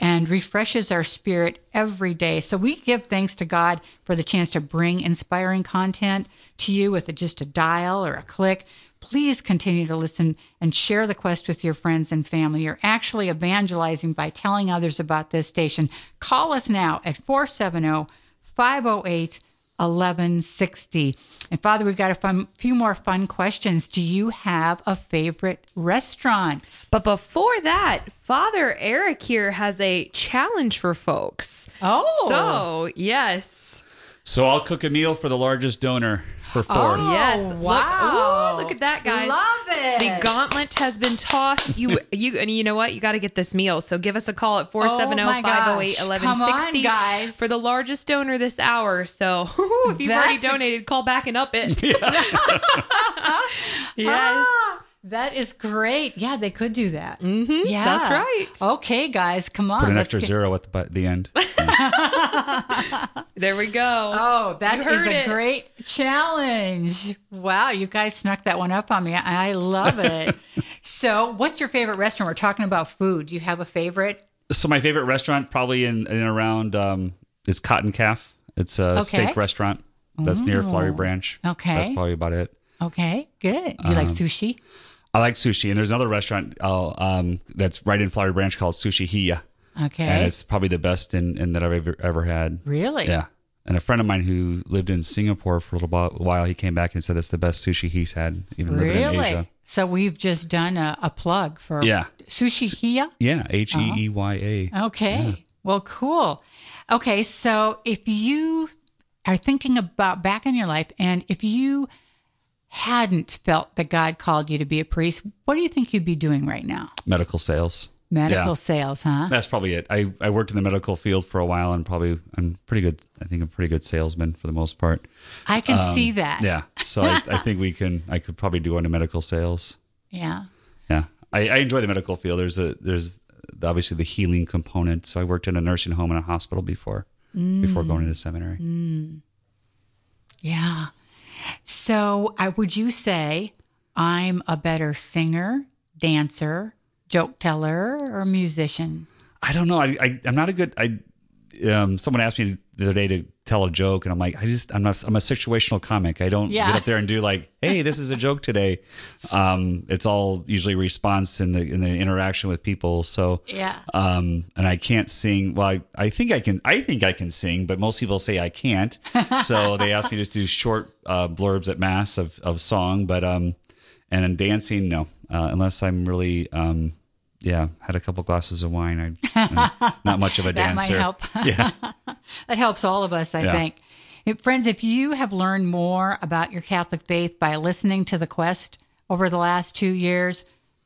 and refreshes our spirit every day. So we give thanks to God for the chance to bring inspiring content to you with just a dial or a click. Please continue to listen and share the quest with your friends and family. You're actually evangelizing by telling others about this station. Call us now at 470 508 1160. And Father, we've got a fun, few more fun questions. Do you have a favorite restaurant? But before that, Father Eric here has a challenge for folks. Oh. So, yes. So I'll cook a meal for the largest donor for four. Oh, yes. Look- wow. ooh, Look, at that, guys. Love it. The gauntlet has been tossed. You, you, and you know what? You got to get this meal. So give us a call at 470 Oh my 508 gosh. Come on, 1160 guys. for the largest donor this hour. So *laughs* if you've already That's a- donated, call back and up it. *laughs* *laughs* yes. Ah, that is great. Yeah, they could do that. Mm-hmm, yeah, that's right. Okay, guys, come on. Put an extra get- zero at the, bu- the end. *laughs* There we go. Oh, that You is a it. great challenge. Wow, you guys snuck that one up on me. I love *laughs* it. so, what's your favorite restaurant? We're talking about food. Do you have a favorite? so my favorite restaurant, probably in, in and around, um, is Cotton Calf. It's a Okay. steak restaurant that's near Flowery Branch. okay. that's probably about it. Okay, good. Do you like Um, sushi? I like sushi, and there's another restaurant uh, um, that's right in Flowery Branch called Sushi Hiya, Okay. and it's probably the best in, in that I've ever, ever had. Really? Yeah. And a friend of mine who lived in Singapore for a little while, he came back and said that's the best sushi he's had, even living in Asia. So we've just done a, a plug for Yeah. Sushi Hiya. Yeah, H E E Y A. Okay. Well, cool. Okay, so if you are thinking about back in your life and if you hadn't felt that God called you to be a priest, what do you think you'd be doing right now? Medical sales. Medical Yeah. sales, huh? That's probably it. I, I worked in the medical field for a while and probably I'm pretty good. I think I'm a pretty good salesman for the most part. I can Um, see that. Yeah. So I, I think we can, I could probably do into medical sales. Yeah. Yeah. I, I enjoy the medical field. There's a, there's obviously the healing component. So I worked in a nursing home and a hospital before, before going into seminary. Yeah. So, I would you say I'm a better singer, dancer, joke teller, or musician? I don't know. I, I I'm not a good. I um someone asked me the other day to tell a joke, and I'm like, I just I'm not. I'm a situational comic. I don't Yeah. get up there and do like, *laughs* hey, this is a joke today. Um, it's all usually response in the in the interaction with people. So Yeah. Um, and I can't sing. Well, I, I think I can. I think I can sing, but most people say I can't. *laughs* so they asked me to do short uh, blurbs at mass of of song, but um, and in dancing, no, uh, unless I'm really um. Yeah, had a couple glasses of wine. I, I'm *laughs* not much of a dancer. That might help. *laughs* Yeah. *laughs* that helps all of us, I Yeah. think. If- friends, if you have learned more about your Catholic faith by listening to The Quest over the last two years,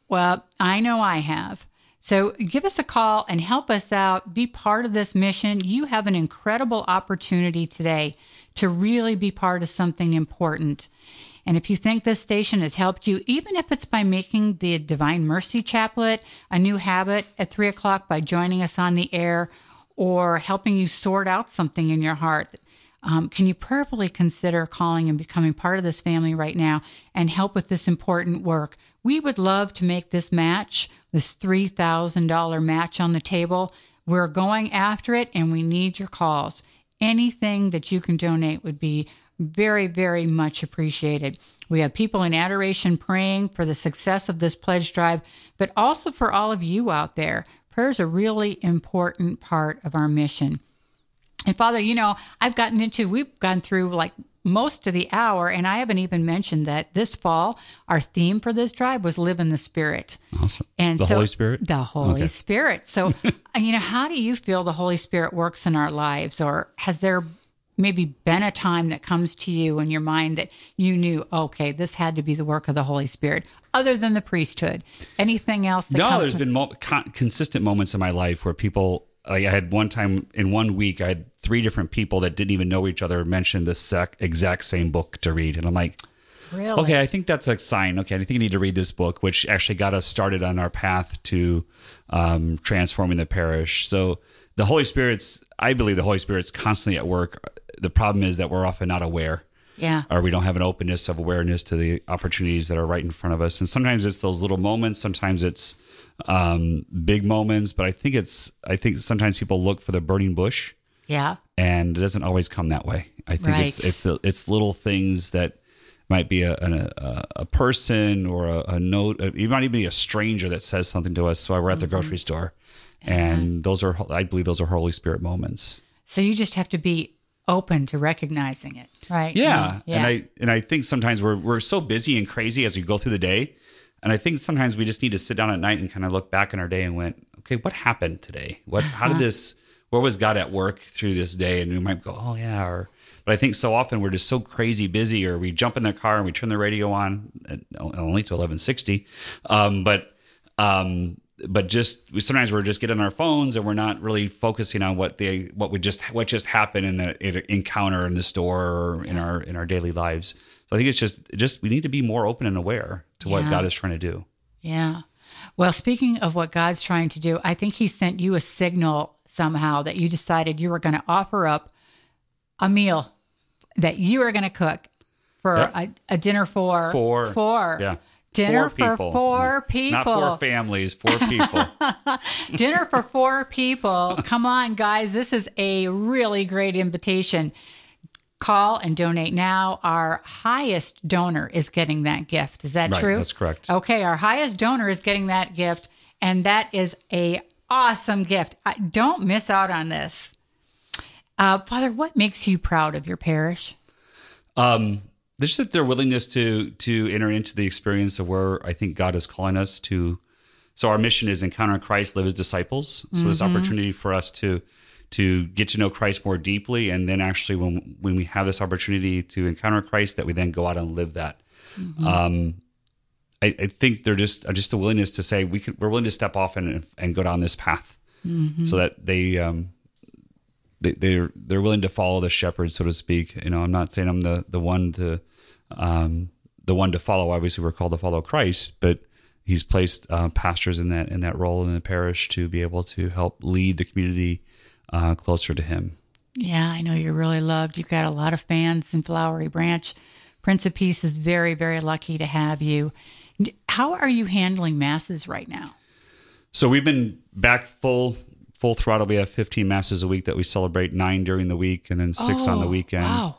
well, I know I have. So give us a call and help us out. Be part of this mission. You have an incredible opportunity today to really be part of something important. And if you think this station has helped you, even if it's by making the Divine Mercy Chaplet a new habit at three o'clock by joining us on the air or helping you sort out something in your heart, um, can you prayerfully consider calling and becoming part of this family right now and help with this important work? We would love to make this match, this $3,000 match on the table. We're going after it and we need your calls. Anything that you can donate would be very, very much appreciated. We have people in adoration praying for the success of this pledge drive, but also for all of you out there. Prayer is a really important part of our mission. And Father, you know, I've gotten into, we've gone through like most of the hour, and I haven't even mentioned that this fall, our theme for this drive was live in the Spirit. Awesome. And the so- Holy Spirit. The Holy Okay. Spirit. So *laughs* you know, how do you feel the Holy Spirit works in our lives? Or has there maybe been a time that comes to you in your mind that you knew, okay, this had to be the work of the Holy Spirit, other than the priesthood? Anything else that no, there's to- been mo- con- consistent moments in my life where people, like I had one time in one week, I had three different people that didn't even know each other mention the sec- exact same book to read. And I'm like, Really? okay, I think that's a sign. Okay, I think I need to read this book, which actually got us started on our path to um, transforming the parish. So the Holy Spirit's, I believe the Holy Spirit's constantly at work. The problem is that we're often not aware Yeah. or we don't have an openness of awareness to the opportunities that are right in front of us. And sometimes it's those little moments, sometimes it's um, big moments, but I think it's I think sometimes people look for the burning bush, Yeah. and it doesn't always come that way. I think it's Right. it's it's little things that might be a a, a person or a, a note, it might even be a stranger that says something to us. So we're at the Mm-hmm. grocery store, and those are I believe those are Holy Spirit moments. So you just have to be open to recognizing it, right? Yeah. Yeah. And I and I think sometimes we're we're so busy and crazy as we go through the day. And I think sometimes we just need to sit down at night and kind of look back in our day and went, okay, what happened today? What how Uh-huh. did this where was God at work through this day? And we might go, Oh yeah, or but I think so often we're just so crazy busy or we jump in the car and we turn the radio on at, only to eleven sixty. Um, but um but just we sometimes we're just getting our phones and we're not really focusing on what they what would just what just happened in the in encounter in the store or in our in our daily lives. So I think it's just just we need to be more open and aware to what Yeah. God is trying to do. Yeah. Well, speaking of what God's trying to do, I think He sent you a signal somehow that you decided you were going to offer up a meal that you were going to cook for a, a dinner for Four, four yeah, dinner Four for people. four people not four families, four people. *laughs* dinner for four people. Come on, guys. This is a really great invitation. Call and donate now. Our highest donor is getting that gift. Is that Right, true? that's correct. Okay, our highest donor is getting that gift, and that is a awesome gift. I, don't miss out on this. Uh, Father, what makes you proud of your parish? um, just that their willingness to to enter into the experience of where I think God is calling us to. So our mission is encounter Christ, live as disciples. So this Mhm. opportunity for us to to get to know Christ more deeply, and then actually when when we have this opportunity to encounter Christ, that we then go out and live that. Mhm. Um, I, I think they're just just a willingness to say we can we're willing to step off and and go down this path, Mhm. so that they um, they, they're they're willing to follow the shepherd, so to speak. You know, I'm not saying I'm the the one to um, the one to follow. Obviously, we're called to follow Christ, but He's placed uh, pastors in that in that role in the parish to be able to help lead the community uh, closer to Him. Yeah, I know you're really loved. You've got a lot of fans in Flowery Branch. Prince of Peace is very, very lucky to have you. How are you handling masses right now? So we've been back full full throttle. We have 15 masses a week that we celebrate, nine during the week, and then six on the Oh, weekend. wow.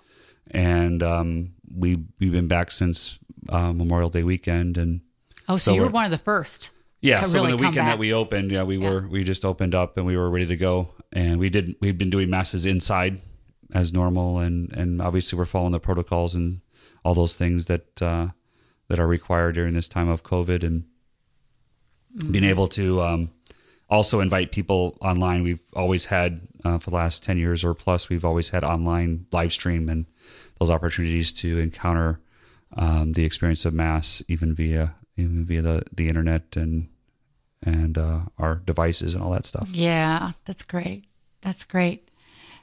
And um, we we've been back since uh, Memorial Day weekend, and Oh, so, you were one of the first. yeah. So really when the weekend back. that we opened, yeah, we were we just opened up and we were ready to go, and we did we've been doing masses inside as normal, and and obviously we're following the protocols and all those things that uh, that are required during this time of COVID, and being Mm-hmm. able to um, also invite people online. We've always had uh, for the last ten years or plus, we've always had online live stream and those opportunities to encounter um, the experience of mass, even via even via the, the internet and and uh, our devices and all that stuff. Yeah, that's great. That's great.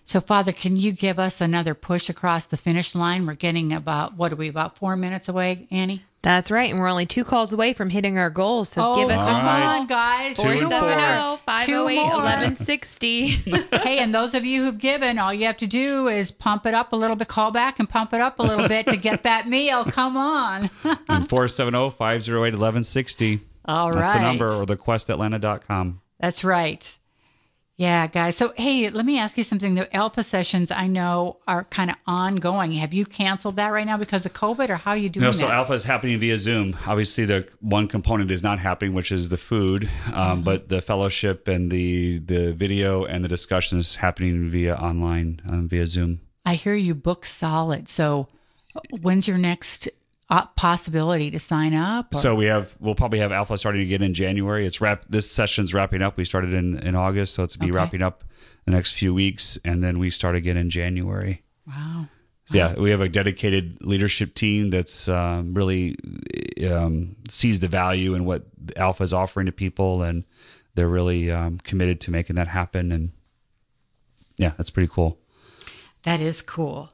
So, Father, can you give us another push across the finish line? We're getting about, what are we, about four minutes away, Annie? That's right. And we're only two calls away from hitting our goals. So Oh, give us come a call. on, guys. Two and 470 508 1160. *laughs* hey, and those of you who've given, all you have to do is pump it up a little bit, call back and pump it up a little bit to get that meal. Come on. *laughs* and 470-508-1160. All That's right. the number or the questatlanta.com. That's right. Yeah, guys. So, hey, let me ask you something. The Alpha sessions I know are kind of ongoing. Have you canceled that right now because of COVID, or how are you doing No, so that? alpha is happening via Zoom. Obviously, the one component is not happening, which is the food, um, Mm-hmm. but the fellowship and the the video and the discussions happening via online um, via Zoom. I hear you book solid. So, when's your next possibility to sign up? or- So we have we'll probably have Alpha starting again in January. It's wrap this session's wrapping up. We started in in August, so it's be Okay. wrapping up the next few weeks, and then we start again in January. wow. Yeah, we have a dedicated leadership team that's um, really um, sees the value in what Alpha is offering to people, and they're really um, committed to making that happen. And yeah, that's pretty cool. That is cool.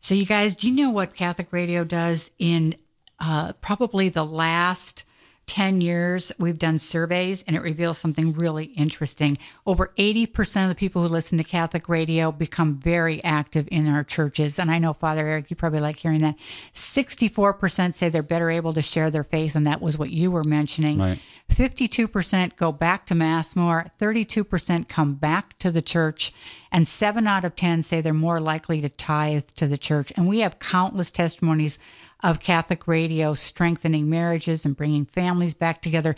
So, you guys, do you know what Catholic Radio does in uh, probably the last 10 years? We've done surveys and it reveals something really interesting. Over 80% of the people who listen to Catholic Radio become very active in our churches. And I know, Father Eric, you probably like hearing that. 64% say they're better able to share their faith. And that was what you were mentioning. Right. 52% go back to Mass more, 32% come back to the church, and 7 out of 10 say they're more likely to tithe to the church. And we have countless testimonies of Catholic radio strengthening marriages and bringing families back together,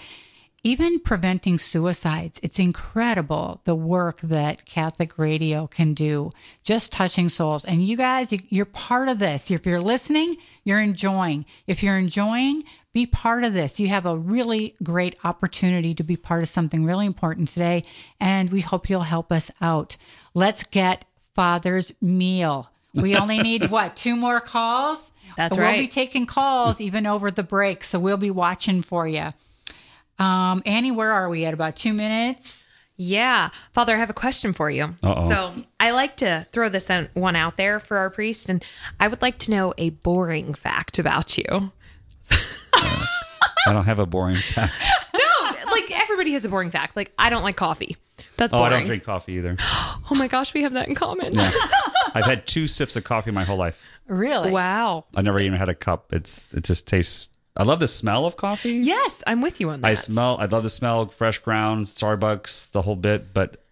even preventing suicides. It's incredible the work that Catholic radio can do, just touching souls. And you guys, you- you're part of this. If you're listening, you're enjoying. If you're enjoying, be part of this. You have a really great opportunity to be part of something really important today, and we hope you'll help us out. Let's get Father's meal. We only *laughs* need what, two more calls? That's right. we'll be taking calls even over the break, so we'll be watching for you. Um, Annie, where are we at? About two minutes? Yeah. Father, I have a question for you. Uh-oh. So I like to throw this one out there for our priest, and I would like to know a boring fact about you. *laughs* I don't have a boring fact. No, like everybody has a boring fact. Like I don't like coffee. That's Oh. I don't drink coffee either. *gasps* Oh my gosh, we have that in common. Yeah. *laughs* I've had two sips of coffee my whole life. Really? Wow. I never even had a cup. It's it just tastes. I love the smell of coffee. Yes, I'm with you on that. I smell. I love the smell fresh ground, Starbucks, the whole bit. But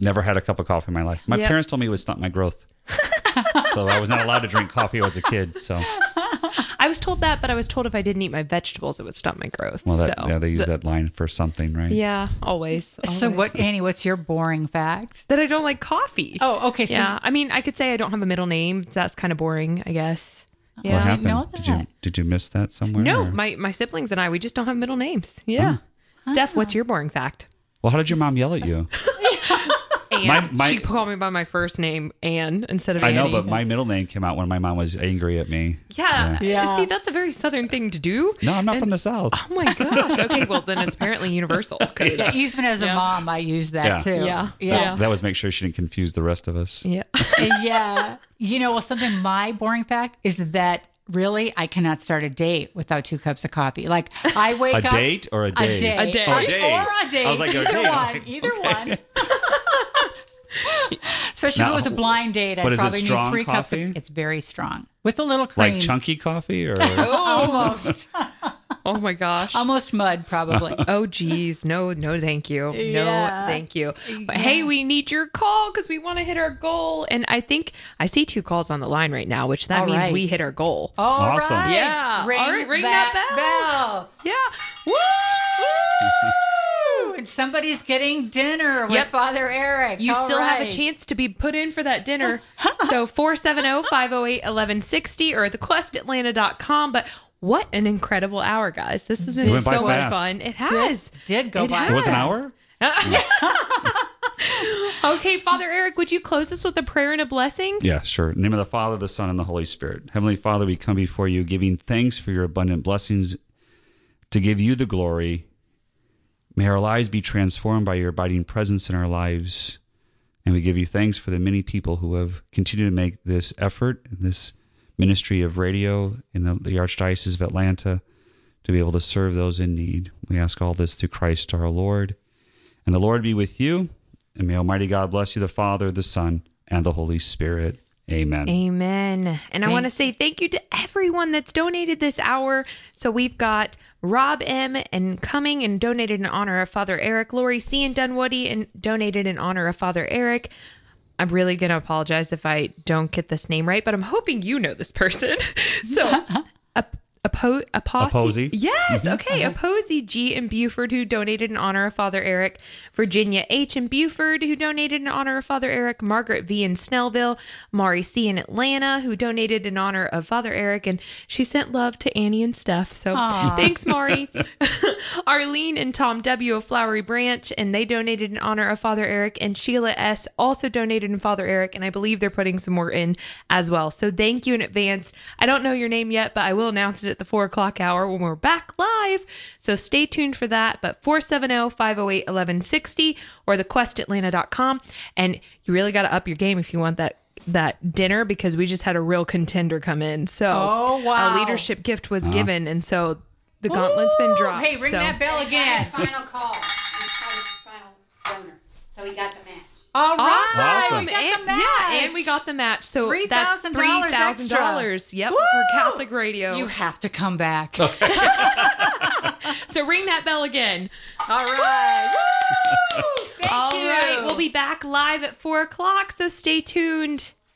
never had a cup of coffee in my life. My Yep. parents told me it would stunt my growth, *laughs* so I was not allowed to drink coffee as a kid. So I was told that, but I was told if I didn't eat my vegetables, it would stop my growth. well, that, so, yeah, they use but- that line for something, right? Yeah, always. So, what, Annie? What's your boring fact? That I don't like coffee. Oh, okay. So yeah. I mean, I could say I don't have a middle name. That's kind of boring, I guess. Yeah. What happened? know Did you did you miss that somewhere? No, or- my my siblings and I, we just don't have middle names. Yeah. Stef, what's your boring fact? well, how did your mom yell at you? *laughs* *laughs* Anne. My- my- she called me by my first name, Anne, instead of I know, but my middle name came out when my mom was angry at me. yeah. Yeah. See, that's a very southern thing to do. No, I'm not And- from the south. Oh my gosh. Okay, well then it's apparently universal. *laughs* 'cause- Yeah, even as a Yeah. mom, I use that Yeah. too. Yeah. yeah, That was make sure she didn't confuse the rest of us. yeah. *laughs* yeah. You know, well, something my boring fact is that really I cannot start a date without two cups of coffee. Like I wake A up a date or a day? a day, A day. Oh, a day. or a date. I was like, a either date. One, either *laughs* okay. one. *laughs* Especially if it was a blind date, but I'd probably need strong three cups. coffee? Of, it's very strong with a little cream. Like chunky coffee or *laughs* almost, *laughs* Oh my gosh. almost mud, probably. Oh geez, no, no, thank you, no, Yeah. thank you. But hey, we need your call because we want to hit our goal. And I think I see two calls on the line right now, which that All means right. we hit our goal. All right, Awesome. Yeah. ring, All right, ring that, that bell. Yeah. Woo! And somebody's getting dinner with Yep. Father Eric. You All still have a chance to be put in for that dinner. Oh, *laughs* so oh, 470-508-1160 or at thequestatlanta.com. But what an incredible hour, guys. This has been It went by so much fast. fun. It has. did go It by. has. it was an hour. *laughs* Okay, Father Eric, would you close us with a prayer and a blessing? Yeah, sure. In the name of the Father, the Son, and the Holy Spirit. Heavenly Father, we come before you giving thanks for your abundant blessings to give you the glory. May our lives be transformed by your abiding presence in our lives. And we give you thanks for the many people who have continued to make this effort, this ministry of radio in the, the Archdiocese of Atlanta, to be able to serve those in need. We ask all this through Christ our Lord. And the Lord be with you. And may Almighty God bless you, the Father, the Son, and the Holy Spirit. Amen. Amen. And I want to say thank you to everyone that's donated this hour. So we've got Rob M. and Cumming and donated in honor of Father Eric. Lori C. and Dunwoody and donated in honor of Father Eric. I'm really going to apologize if I don't get this name right, but I'm hoping you know this person. *laughs* so, *laughs* Ap- Apo- Aposy. Aposy. Yes. Mhm. Okay. Aposy G in Buford, who donated in honor of Father Eric. Virginia H in Buford, who donated in honor of Father Eric. Margaret V in Snellville. Mari C in Atlanta, who donated in honor of Father Eric. And she sent love to Annie and Stef. So Aw. *laughs* thanks, Mari. *laughs* Arlene and Tom W of Flowery Branch, and they donated in honor of Father Eric. And Sheila S also donated in Father Eric, and I believe they're putting some more in as well. So thank you in advance. I don't know your name yet, but I will announce it at the four o'clock hour when we're back live. So stay tuned for that. But 470 508 1160 or thequestatlanta.com. And you really got to up your game if you want that that dinner because we just had a real contender come in. So Oh, wow. our leadership gift was Uh-huh. given and so the gauntlet's been dropped. Hey, ring so. that bell He again. got his final call. His final donor. So he got the match. All right. Awesome. We got and, the match. Yeah, and we got the match. So that's $3,000 three thousand dollars. Yep, Woo! for Catholic Radio. You have to come back. *laughs* *laughs* so ring that bell again. All right. Woo! Thank All you. right, we'll be back live at four o'clock. So stay tuned.